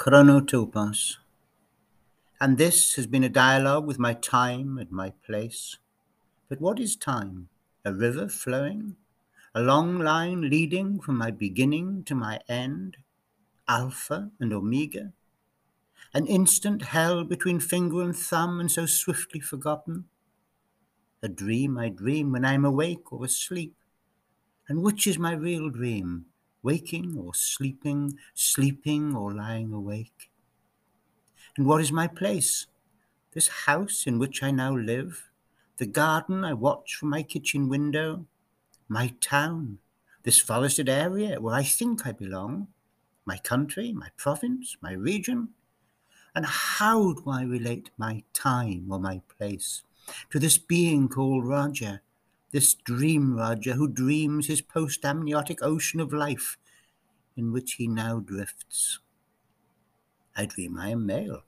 chronotopos. And this has been a dialogue with my time and my place. But what is time? A river flowing? A long line leading from my beginning to my end? Alpha and Omega? An instant held between finger and thumb and so swiftly forgotten? A dream I dream when I am awake or asleep? And which is my real dream? Waking or sleeping, sleeping or lying awake? And what is my place? This house in which I now live, the garden I watch from my kitchen window, my town, this forested area where I think I belong, my country, my province, my region? And how do I relate my time or my place to this being called Roger, this dream Roger who dreams his post amniotic ocean of life in which he now drifts. I dream I am male.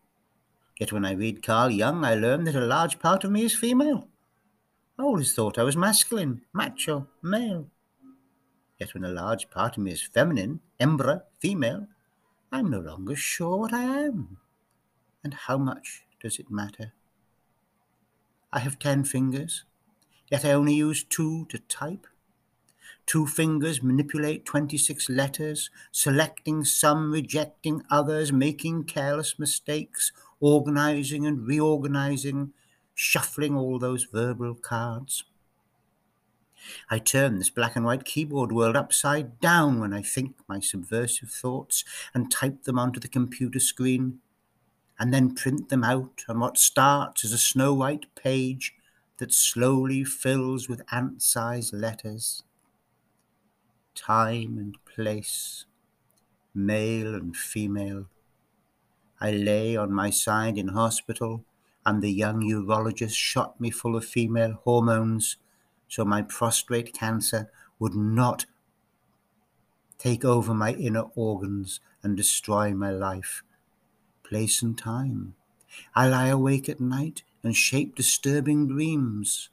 Yet when I read Carl Jung, I learn that a large part of me is female. I always thought I was masculine, macho, male. Yet when a large part of me is feminine, embra, female, I'm no longer sure what I am. And how much does it matter? I have ten fingers, yet I only use two to type. Two fingers manipulate 26 letters, selecting some, rejecting others, making careless mistakes, organizing and reorganizing, shuffling all those verbal cards. I turn this black and white keyboard world upside down when I think my subversive thoughts and type them onto the computer screen, and then print them out on what starts as a snow white page that slowly fills with ant sized letters time and place, male and female. I lay on my side in hospital, and the young urologist shot me full of female hormones so my prostate cancer would not take over my inner organs and destroy my life. Place and time. I lie awake at night and shape disturbing dreams.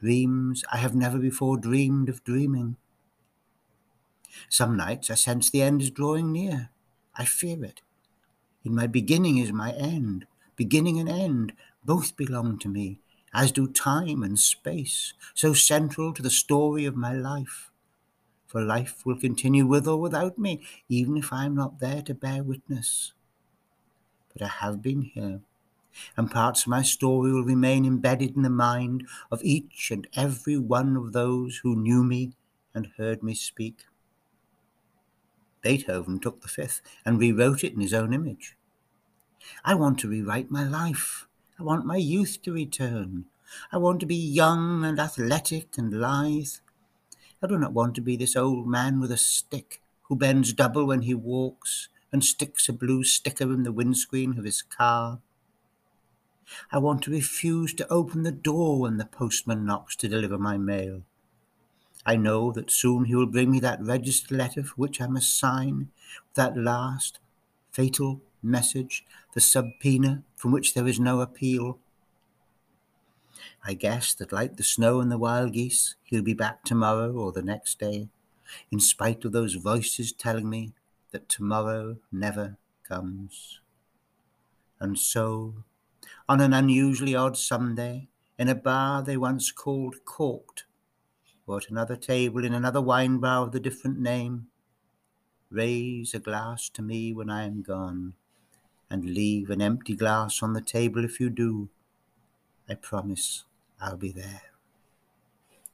Dreams I have never before dreamed of dreaming. Some nights I sense the end is drawing near. I fear it. In my beginning is my end. Beginning and end both belong to me, as do time and space, so central to the story of my life. For life will continue with or without me, even if I am not there to bear witness. But I have been here, and parts of my story will remain embedded in the mind of each and every one of those who knew me and heard me speak. Beethoven took the fifth and rewrote it in his own image. I want to rewrite my life. I want my youth to return. I want to be young and athletic and lithe. I do not want to be this old man with a stick who bends double when he walks and sticks a blue sticker in the windscreen of his car. I want to refuse to open the door when the postman knocks to deliver my mail. I know that soon he will bring me that registered letter for which I must sign, that last fatal message, the subpoena from which there is no appeal. I guess that, like the snow and the wild geese, he'll be back tomorrow or the next day, in spite of those voices telling me that tomorrow never comes. And so, on an unusually odd Sunday, in a bar they once called Corked, or at another table in another wine bar with a different name. Raise a glass to me when I am gone, and leave an empty glass on the table if you do. I promise I'll be there.